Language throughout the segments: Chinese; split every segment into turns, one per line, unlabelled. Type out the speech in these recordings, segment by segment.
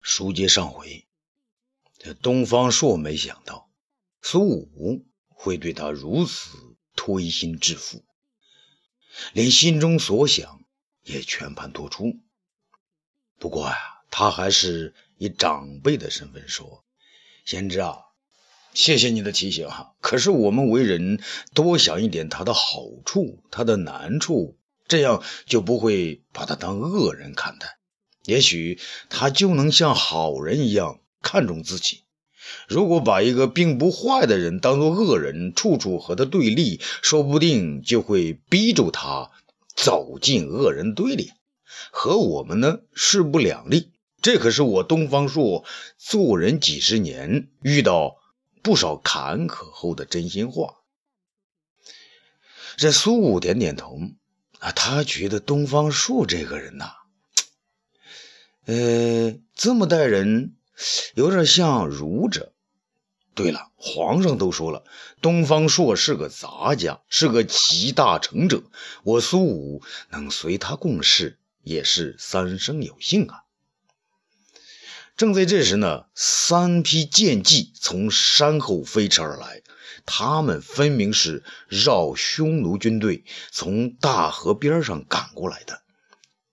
书接上回，这东方朔没想到苏武会对他如此推心置腹，连心中所想也全盘托出。不过呀，他还是以长辈的身份说：“贤侄啊，谢谢你的提醒哈。可是我们为人多想一点他的好处，他的难处，这样就不会把他当恶人看待。”也许他就能像好人一样看重自己。如果把一个并不坏的人当作恶人，处处和他对立，说不定就会逼着他走进恶人堆里，和我们呢势不两立。这可是我东方朔做人几十年遇到不少坎坷后的真心话。这苏武点点头啊，他觉得东方朔这个人呐。呃，这么待人，有点像儒者。对了，皇上都说了，东方朔是个杂家，是个集大成者。我苏武能随他共事，也是三生有幸啊。正在这时呢，三匹剑骑从山后飞驰而来，他们分明是绕匈奴军队从大河边上赶过来的。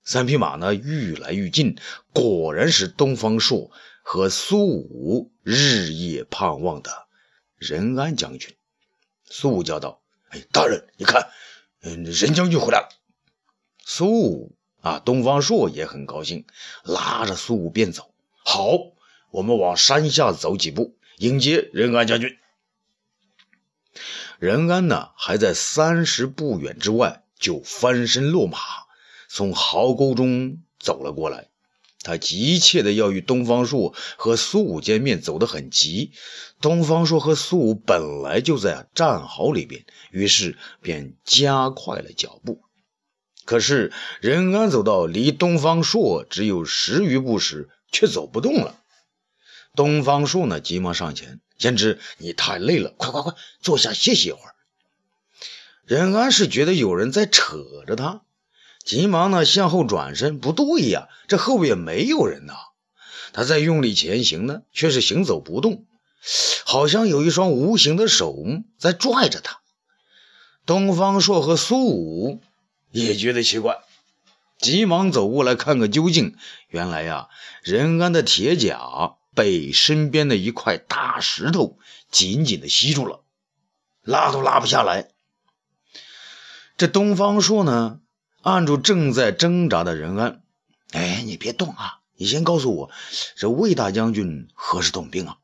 三匹马呢，愈来愈近，果然是东方朔和苏武日夜盼望的任安将军。苏武叫道：“哎，大人，你看，嗯，任将军回来了。”苏武啊，东方朔也很高兴，拉着苏武便走。好，我们往山下走几步，迎接任安将军。任安呢，还在三十步远之外，就翻身落马。从壕沟中走了过来，他急切的要与东方朔和苏武见面，走得很急。东方朔和苏武本来就在战壕里边，于是便加快了脚步。可是任安走到离东方朔只有十余步时，却走不动了。东方朔呢，急忙上前：“贤侄，你太累了，快快快，坐下歇息一会儿。”任安是觉得有人在扯着他。急忙呢向后转身，不对呀，这后边没有人呐。他在用力前行呢，却是行走不动，好像有一双无形的手在拽着他。东方朔和苏武也觉得奇怪，急忙走过来看个究竟。原来呀，任安的铁甲被身边的一块大石头紧紧的吸住了，拉都拉不下来。这东方朔呢？按住正在挣扎的任安，哎，你别动啊！你先告诉我，这魏大将军何时动兵啊？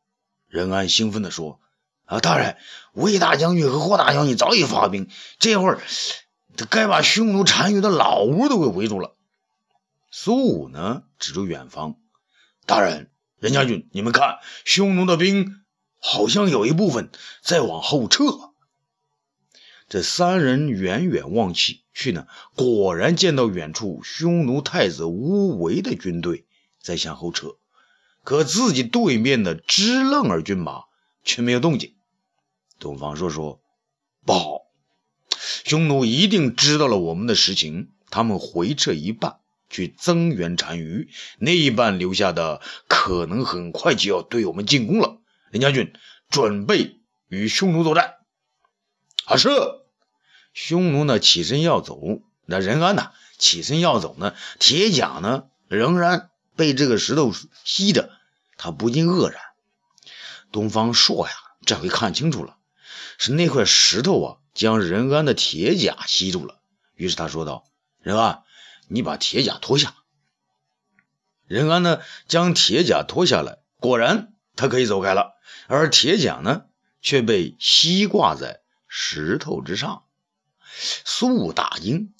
任安兴奋地说：“啊，大人，魏大将军和霍大将军早已发兵，这会儿他该把匈奴单于的老屋都给围住了。”苏武呢，指着远方：“大人，任将军，你们看，匈奴的兵好像有一部分在往后撤。”这三人远远望去，去呢，果然见到远处匈奴太子乌维的军队在向后撤，可自己对面的支楞儿军马却没有动静。东方朔说：“不好，匈奴一定知道了我们的实情，他们回撤一半去增援单于，那一半留下的可能很快就要对我们进攻了。林将军，准备与匈奴作战。”啊，是。匈奴呢起身要走，那任安呢起身要走呢，铁甲呢仍然被这个石头吸着，他不禁愕然。东方朔呀，这回看清楚了，是那块石头啊将任安的铁甲吸住了。于是他说道：“任安，你把铁甲脱下。”任安呢将铁甲脱下来，果然他可以走开了，而铁甲呢却被吸挂在石头之上。苏武大惊：“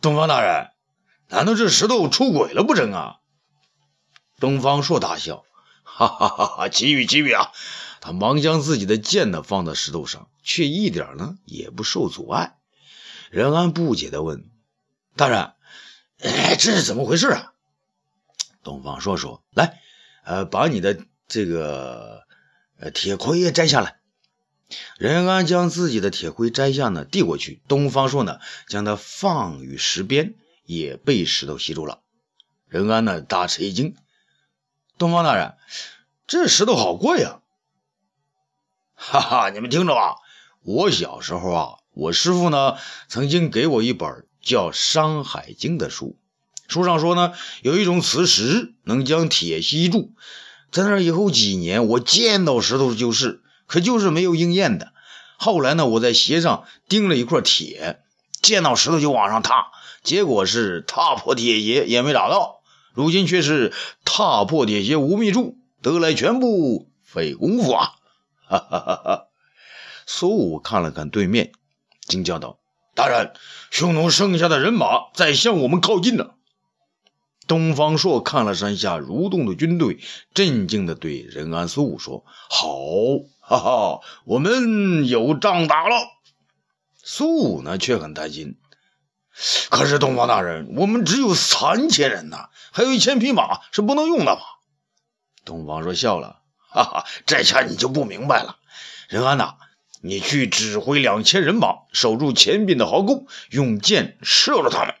东方大人，难道这石头出轨了不成啊？”东方朔大笑：“哈哈哈哈！奇遇奇遇啊！”他忙将自己的剑呢放在石头上，却一点呢也不受阻碍。任安不解地问：“大人，哎，这是怎么回事啊？”东方朔说：“来，呃，把你的这个呃铁盔也摘下来。”任安将自己的铁盔摘下呢，递过去。东方朔呢，将它放于石边，也被石头吸住了。任安呢，大吃一惊：“东方大人，这石头好贵呀！哈哈，你们听着吧，我小时候啊，我师傅呢曾经给我一本叫《山海经》的书，书上说呢，有一种磁石能将铁吸住。在那以后几年，我见到石头就是，可就是没有应验的。后来呢，我在鞋上钉了一块铁，见到石头就往上踏，结果是踏破铁鞋也没找到。如今却是踏破铁鞋无觅处，得来全不费功夫啊！哈哈哈哈！苏武看了看对面，惊叫道：“大人，匈奴剩下的人马在向我们靠近呢。”东方朔看了山下蠕动的军队，镇静地对任安、苏武说：“好，哈哈，我们有仗打了。”苏武呢，却很担心。可是东方大人，我们只有三千人呐，还有一千匹马是不能用的吧？东方朔笑了：“哈哈，这下你就不明白了。任安呐，你去指挥两千人马守住前边的壕沟，用箭射了他们。”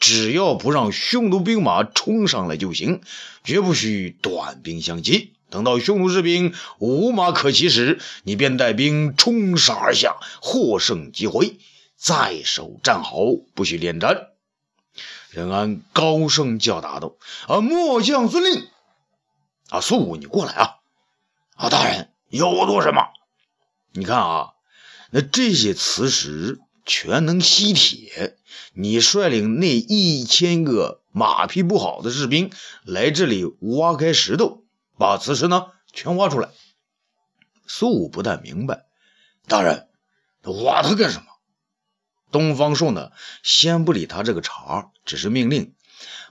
只要不让匈奴兵马冲上来就行，绝不许短兵相接。等到匈奴士兵无马可骑时，你便带兵冲杀而下，获胜即回，再守战壕，不许恋战。任安高声叫答道：“啊，末将遵令。”啊，苏武，你过来啊！啊，大人，要我做什么？你看啊，那这些磁石。全能吸铁，你率领那一千个马匹不好的士兵来这里挖开石头，把磁石呢全挖出来。苏武不太明白，大人，挖它干什么？东方朔呢，先不理他这个茬，只是命令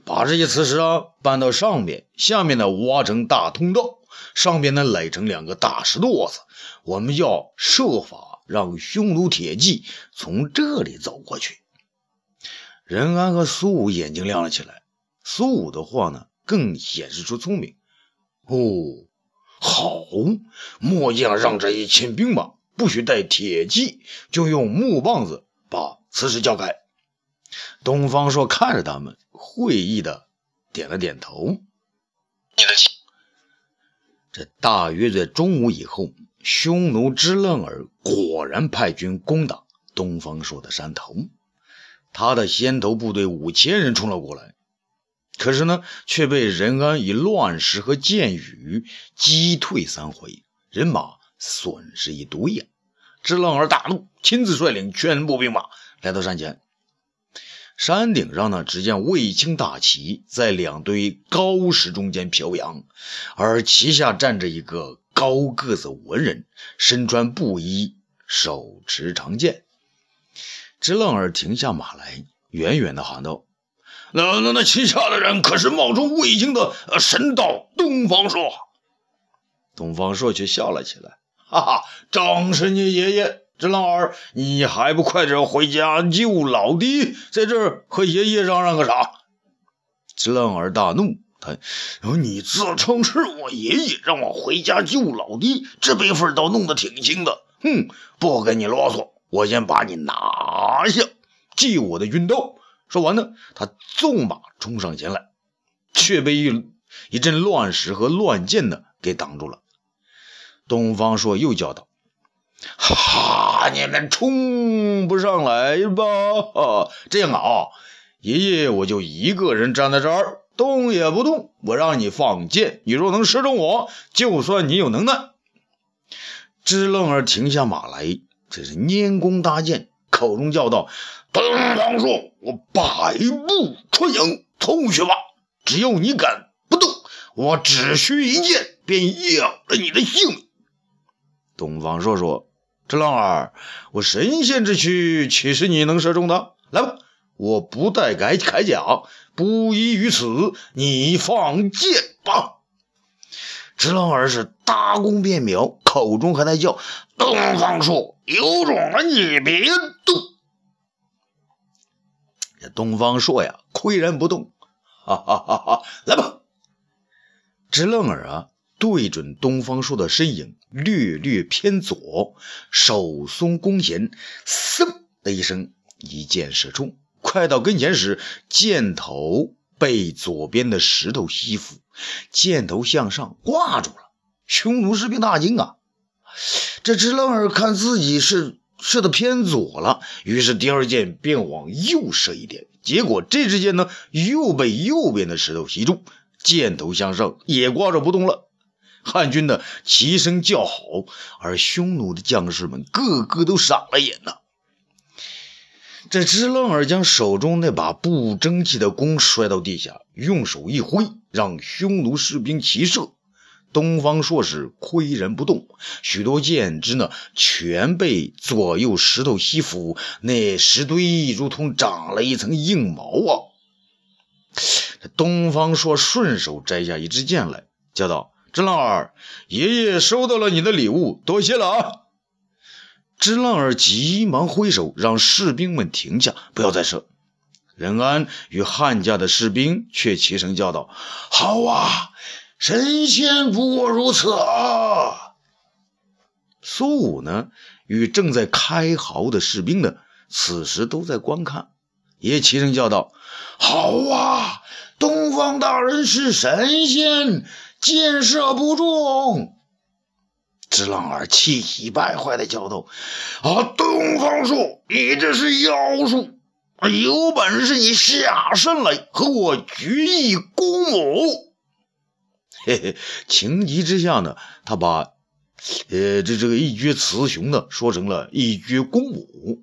把这些磁石啊搬到上面，下面呢挖成大通道，上边呢垒成两个大石垛子，我们要设法。让匈奴铁骑从这里走过去。任安和苏武眼睛亮了起来。苏武的话呢，更显示出聪明。哦，好，末将让这一千兵马不许带铁骑，就用木棒子把此事叫开。东方朔看着他们，会意的点了点头。你的这大约在中午以后。匈奴支楞儿果然派军攻打东方朔的山头，他的先头部队五千人冲了过来，可是呢，却被任安以乱石和箭雨击退三回，人马损失一堆呀！支楞儿大怒，亲自率领全部兵马来到山前。山顶上呢，只见卫青大旗在两堆高石中间飘扬，而旗下站着一个。高个子文人，身穿布衣，手持长剑。支楞儿停下马来，远远的喊道：“那、那、那旗下的人可是冒充魏京的神道东方朔？”东方朔却笑了起来：“哈哈，正是你爷爷！这浪儿，你还不快点回家救老爹，在这儿和爷爷嚷嚷个啥？”支楞儿大怒。他，你自称是我爷爷，让我回家救老爹，这辈分倒弄得挺轻的。哼，不跟你啰嗦，我先把你拿下，祭我的军刀。说完呢，他纵马冲上前来，却被一一阵乱石和乱箭呢给挡住了。东方朔又叫道：“哈，你们冲不上来吧？这样啊，爷爷我就一个人站在这儿。”动也不动，我让你放箭，你若能射中我，就算你有能耐。支楞儿停下马来，这是拈弓搭箭，口中叫道：“东方朔，我百步穿杨，同学吧！只要你敢不动，我只需一箭，便要了你的性命。”东方朔说：“这浪儿，我神仙之躯岂是你能射中的？来吧，我不带铠铠甲。”不依于此，你放箭吧！直愣儿是搭弓便瞄，口中还在叫：“东方朔，有种啊，你别动！”这东方朔呀，岿然不动。哈哈哈哈！来吧！直愣儿啊，对准东方朔的身影，略略偏左，手松弓弦，嗖的一声，一箭射中。快到跟前时，箭头被左边的石头吸附，箭头向上挂住了。匈奴士兵大惊啊！这只愣儿看自己是射的偏左了，于是第二箭便往右射一点，结果这支箭呢又被右边的石头吸住，箭头向上也挂着不动了。汉军的齐声叫好，而匈奴的将士们个个都傻了眼呐。这支楞儿将手中那把不争气的弓摔到地下，用手一挥，让匈奴士兵齐射。东方朔是岿然不动，许多箭支呢全被左右石头吸附，那石堆如同长了一层硬毛啊！东方朔顺手摘下一支箭来，叫道：“支楞儿，爷爷收到了你的礼物，多谢了啊！”支浪儿急忙挥手，让士兵们停下，不要再射。任安与汉家的士兵却齐声叫道：“好啊！”神仙不过如此啊！苏武呢，与正在开壕的士兵呢，此时都在观看，也齐声叫道：“好啊！东方大人是神仙，箭射不中。”支浪儿气急败坏的叫道：“啊，东方朔，你这是妖术！有本事你下山来和我决一公母！”嘿嘿，情急之下呢，他把，呃，这这个一决雌雄呢，说成了一决公母。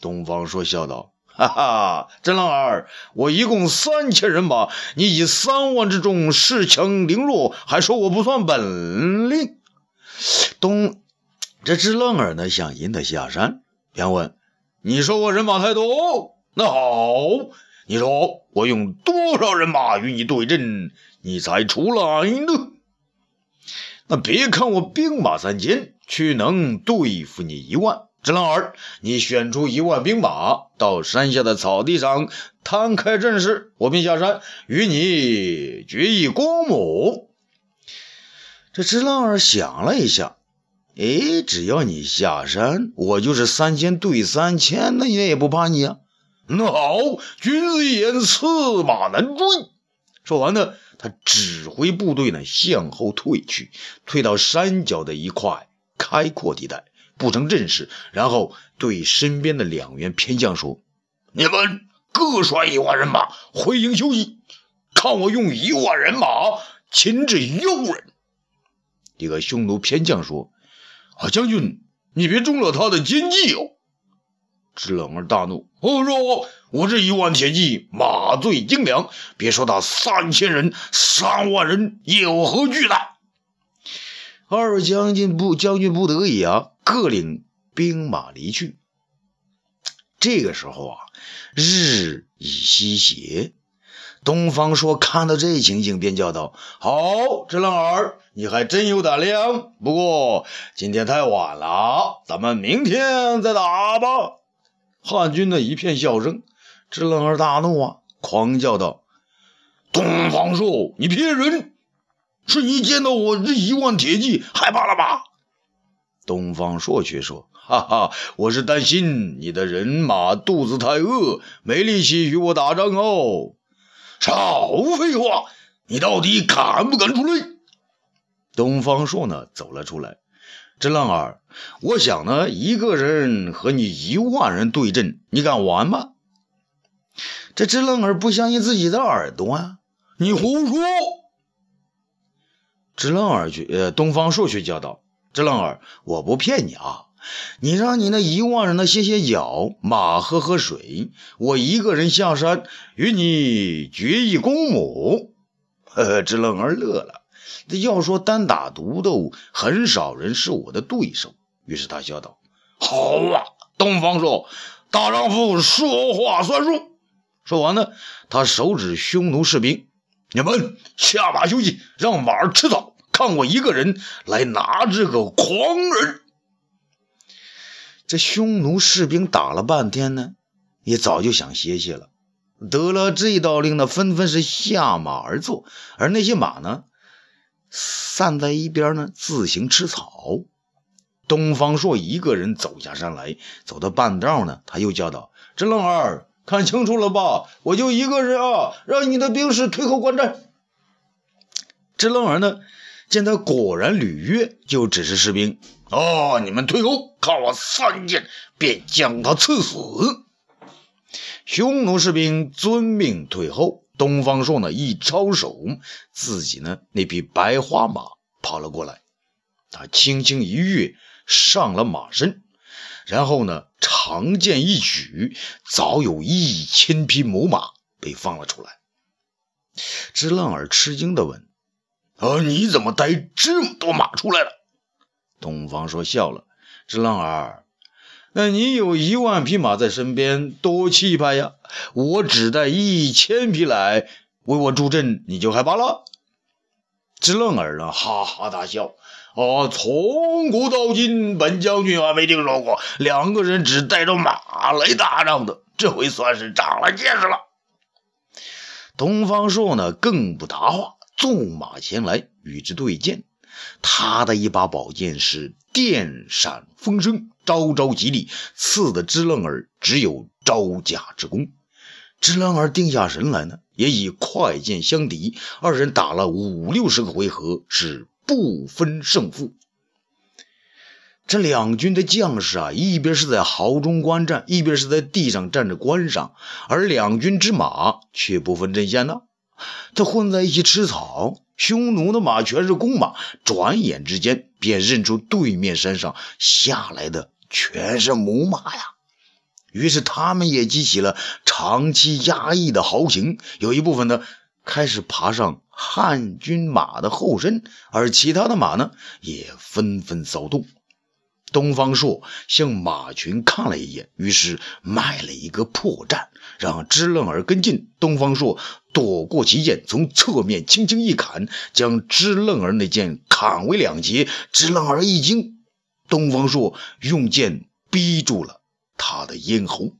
东方朔笑道：“哈哈，真浪儿，我一共三千人马，你以三万之众恃强凌弱，还说我不算本领。”东，这只愣儿呢，想引他下山，便问：“你说我人马太多？那好，你说我用多少人马与你对阵？”你才出来呢？那别看我兵马三千，却能对付你一万。只狼儿，你选出一万兵马，到山下的草地上摊开阵势，我便下山与你决一公母。这只浪儿想了一下，哎，只要你下山，我就是三千对三千，那也也不怕你啊。那好，君子一言，驷马难追。说完呢。他指挥部队呢向后退去，退到山脚的一块开阔地带，布成阵势，然后对身边的两员偏将说：“你们各率一万人马回营休息，看我用一万人马擒制幽人。”一个匈奴偏将说：“啊，将军，你别中了他的奸计哦！”支冷儿大怒：“我说，我这一万铁骑，马最精良，别说他三千人、三万人，有何惧难？”二将军不将军不得已啊，各领兵马离去。这个时候啊，日已西斜。东方朔看到这情景，便叫道：“好，支冷儿，你还真有胆量。不过今天太晚了，咱们明天再打吧。”汉军的一片笑声，支冷儿大怒啊，狂叫道：“东方朔，你骗人！是你见到我这一万铁骑害怕了吧？”东方朔却说：“哈哈，我是担心你的人马肚子太饿，没力气与我打仗哦。”少废话，你到底敢不敢出来？东方朔呢，走了出来。这浪儿，我想呢，一个人和你一万人对阵，你敢玩吗？这只愣儿不相信自己的耳朵啊！你胡说！只愣儿去呃，东方朔却叫道：“这浪儿，我不骗你啊！你让你那一万人的歇歇脚，马喝喝水，我一个人下山与你决一公母。”呵呵，只愣儿乐了。要说单打独斗，很少人是我的对手。于是他笑道：“好啊，东方朔，大丈夫说话算数。”说完呢，他手指匈奴士兵：“你们下马休息，让马儿吃草，看我一个人来拿这个狂人。”这匈奴士兵打了半天呢，也早就想歇歇了。得了这道令呢，纷纷是下马而坐，而那些马呢？散在一边呢，自行吃草。东方朔一个人走下山来，走到半道呢，他又叫道：“这愣儿，看清楚了吧？我就一个人啊！让你的兵士退后观战。支棱儿呢，见他果然履约，就指示士兵：“哦，你们退后，看我三箭便将他刺死。”匈奴士兵遵命退后。东方朔呢，一招手，自己呢那匹白花马跑了过来，他轻轻一跃上了马身。然后呢，长剑一举，早有一千匹母马被放了出来。支浪儿吃惊地问：“啊，你怎么带这么多马出来了？”东方朔笑了：“支棱儿，那你有一万匹马在身边，多气派呀！我只带一千匹来为我助阵，你就害怕了？”支棱儿呢，哈哈大笑。哦，从古到今，本将军还没听说过两个人只带着马来打仗的。这回算是长了见识了。东方朔呢，更不答话，纵马前来与之对剑。他的一把宝剑是电闪风声，招招吉利，刺的支楞儿只有招架之功。支楞儿定下神来呢，也以快剑相敌，二人打了五六十个回合，是。不分胜负。这两军的将士啊，一边是在壕中观战，一边是在地上站着观赏，而两军之马却不分阵线呢，他混在一起吃草。匈奴的马全是公马，转眼之间便认出对面山上下来的全是母马呀。于是他们也激起了长期压抑的豪情，有一部分呢。开始爬上汉军马的后身，而其他的马呢，也纷纷骚动。东方朔向马群看了一眼，于是卖了一个破绽，让支楞儿跟进。东方朔躲过其剑，从侧面轻轻一砍，将支楞儿那剑砍为两截。支棱儿一惊，东方朔用剑逼住了他的咽喉。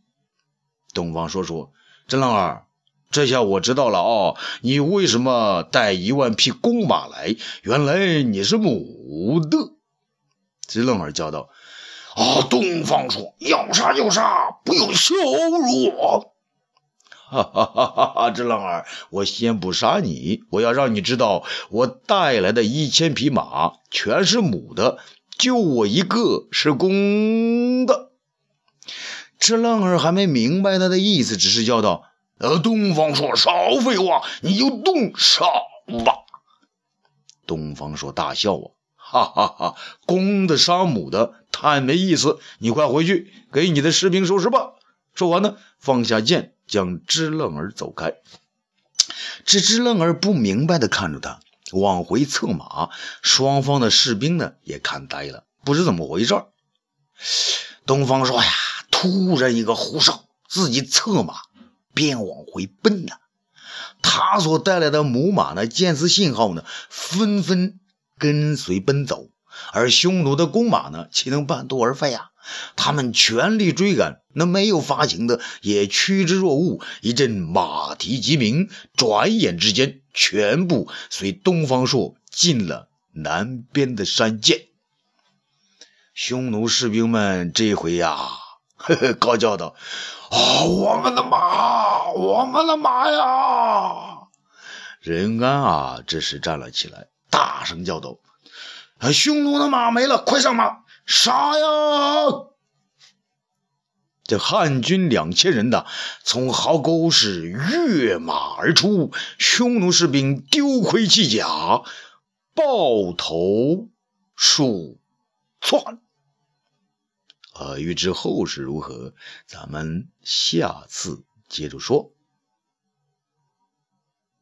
东方朔说：“支棱儿。”这下我知道了哦，你为什么带一万匹公马来？原来你是母的。支棱儿叫道：“啊，东方朔，要杀就杀，不要羞辱我！”哈哈哈哈哈！支棱儿，我先不杀你，我要让你知道，我带来的一千匹马全是母的，就我一个是公的。支棱儿还没明白他的意思，只是叫道。呃，东方朔，少废话，你就动手吧。东方朔大笑啊，哈哈哈！公的杀母的，太没意思。你快回去给你的士兵收拾吧。说完呢，放下剑，将支楞儿走开。这支楞儿不明白的看着他，往回策马。双方的士兵呢，也看呆了，不知怎么回事。东方朔呀，突然一个呼哨，自己策马。便往回奔了，他所带来的母马呢，见此信号呢，纷纷跟随奔走。而匈奴的弓马呢，岂能半途而废啊？他们全力追赶，那没有发情的也趋之若鹜。一阵马蹄疾鸣，转眼之间，全部随东方朔进了南边的山涧。匈奴士兵们这回呀，呵呵，高叫道。啊！我们的马，我们的马呀！任安啊，这时站了起来，大声叫道：“啊，匈奴的马没了，快上马，杀呀！”这汉军两千人的从壕沟是跃马而出，匈奴士兵丢盔弃甲，抱头鼠窜。呃，欲知后事如何，咱们下次接着说。